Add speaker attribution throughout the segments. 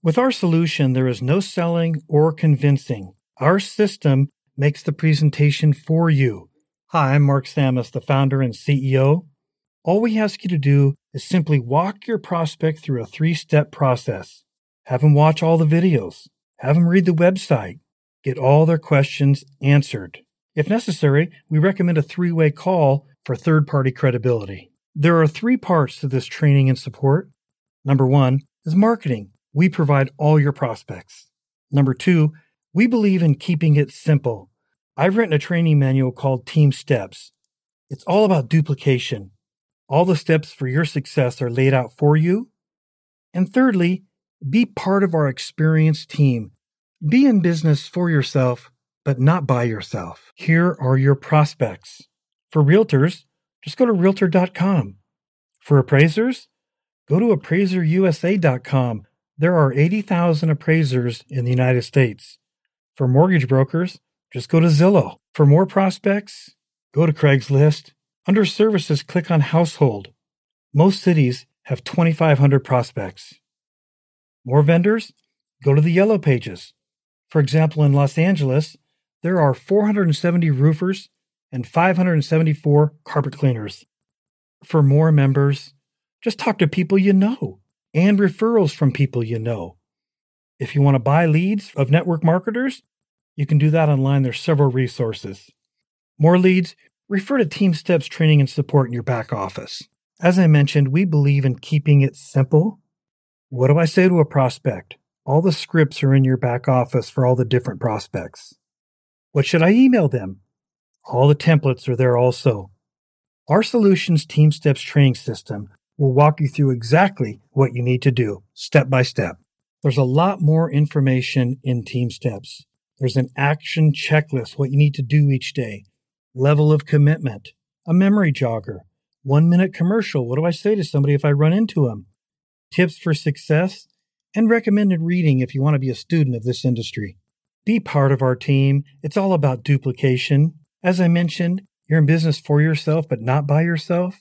Speaker 1: With our solution, there is no selling or convincing. Our system makes the presentation for you. Hi, I'm Mark Samus, the founder and CEO. All we ask you to do is simply walk your prospect through a three step process. Have them watch all the videos, have them read the website, get all their questions answered. If necessary, we recommend a three way call for third party credibility. There are three parts to this training and support. Number one is marketing. We provide all your prospects. Number two, we believe in keeping it simple. I've written a training manual called Team Steps. It's all about duplication. All the steps for your success are laid out for you. And thirdly, be part of our experienced team. Be in business for yourself, but not by yourself. Here are your prospects. For realtors, just go to realtor.com. For appraisers, go to appraiserusa.com. There are 80,000 appraisers in the United States. For mortgage brokers, just go to Zillow. For more prospects, go to Craigslist. Under services, click on household. Most cities have 2,500 prospects. More vendors? Go to the yellow pages. For example, in Los Angeles, there are 470 roofers and 574 carpet cleaners. For more members, just talk to people you know and referrals from people you know. If you want to buy leads of network marketers, you can do that online. There's several resources. More leads, refer to Team Steps training and support in your back office. As I mentioned, we believe in keeping it simple. What do I say to a prospect? All the scripts are in your back office for all the different prospects. What should I email them? All the templates are there also. Our Solutions Team Steps training system will walk you through exactly what you need to do, step by step. There's a lot more information in Team Steps. There's an action checklist, what you need to do each day, level of commitment, a memory jogger, one minute commercial. What do I say to somebody if I run into them? Tips for success and recommended reading if you want to be a student of this industry. Be part of our team. It's all about duplication. As I mentioned, you're in business for yourself, but not by yourself.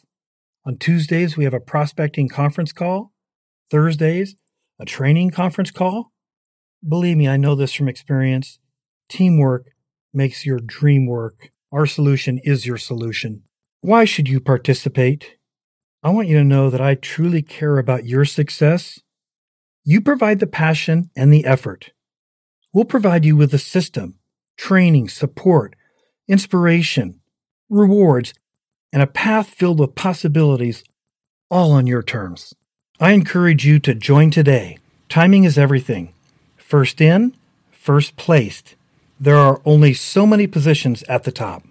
Speaker 1: On Tuesdays, we have a prospecting conference call. Thursdays, a training conference call. Believe me, I know this from experience. Teamwork makes your dream work. Our solution is your solution. Why should you participate? I want you to know that I truly care about your success. You provide the passion and the effort. We'll provide you with a system, training, support, inspiration, rewards, and a path filled with possibilities, all on your terms. I encourage you to join today. Timing is everything. First in, first placed. There are only so many positions at the top.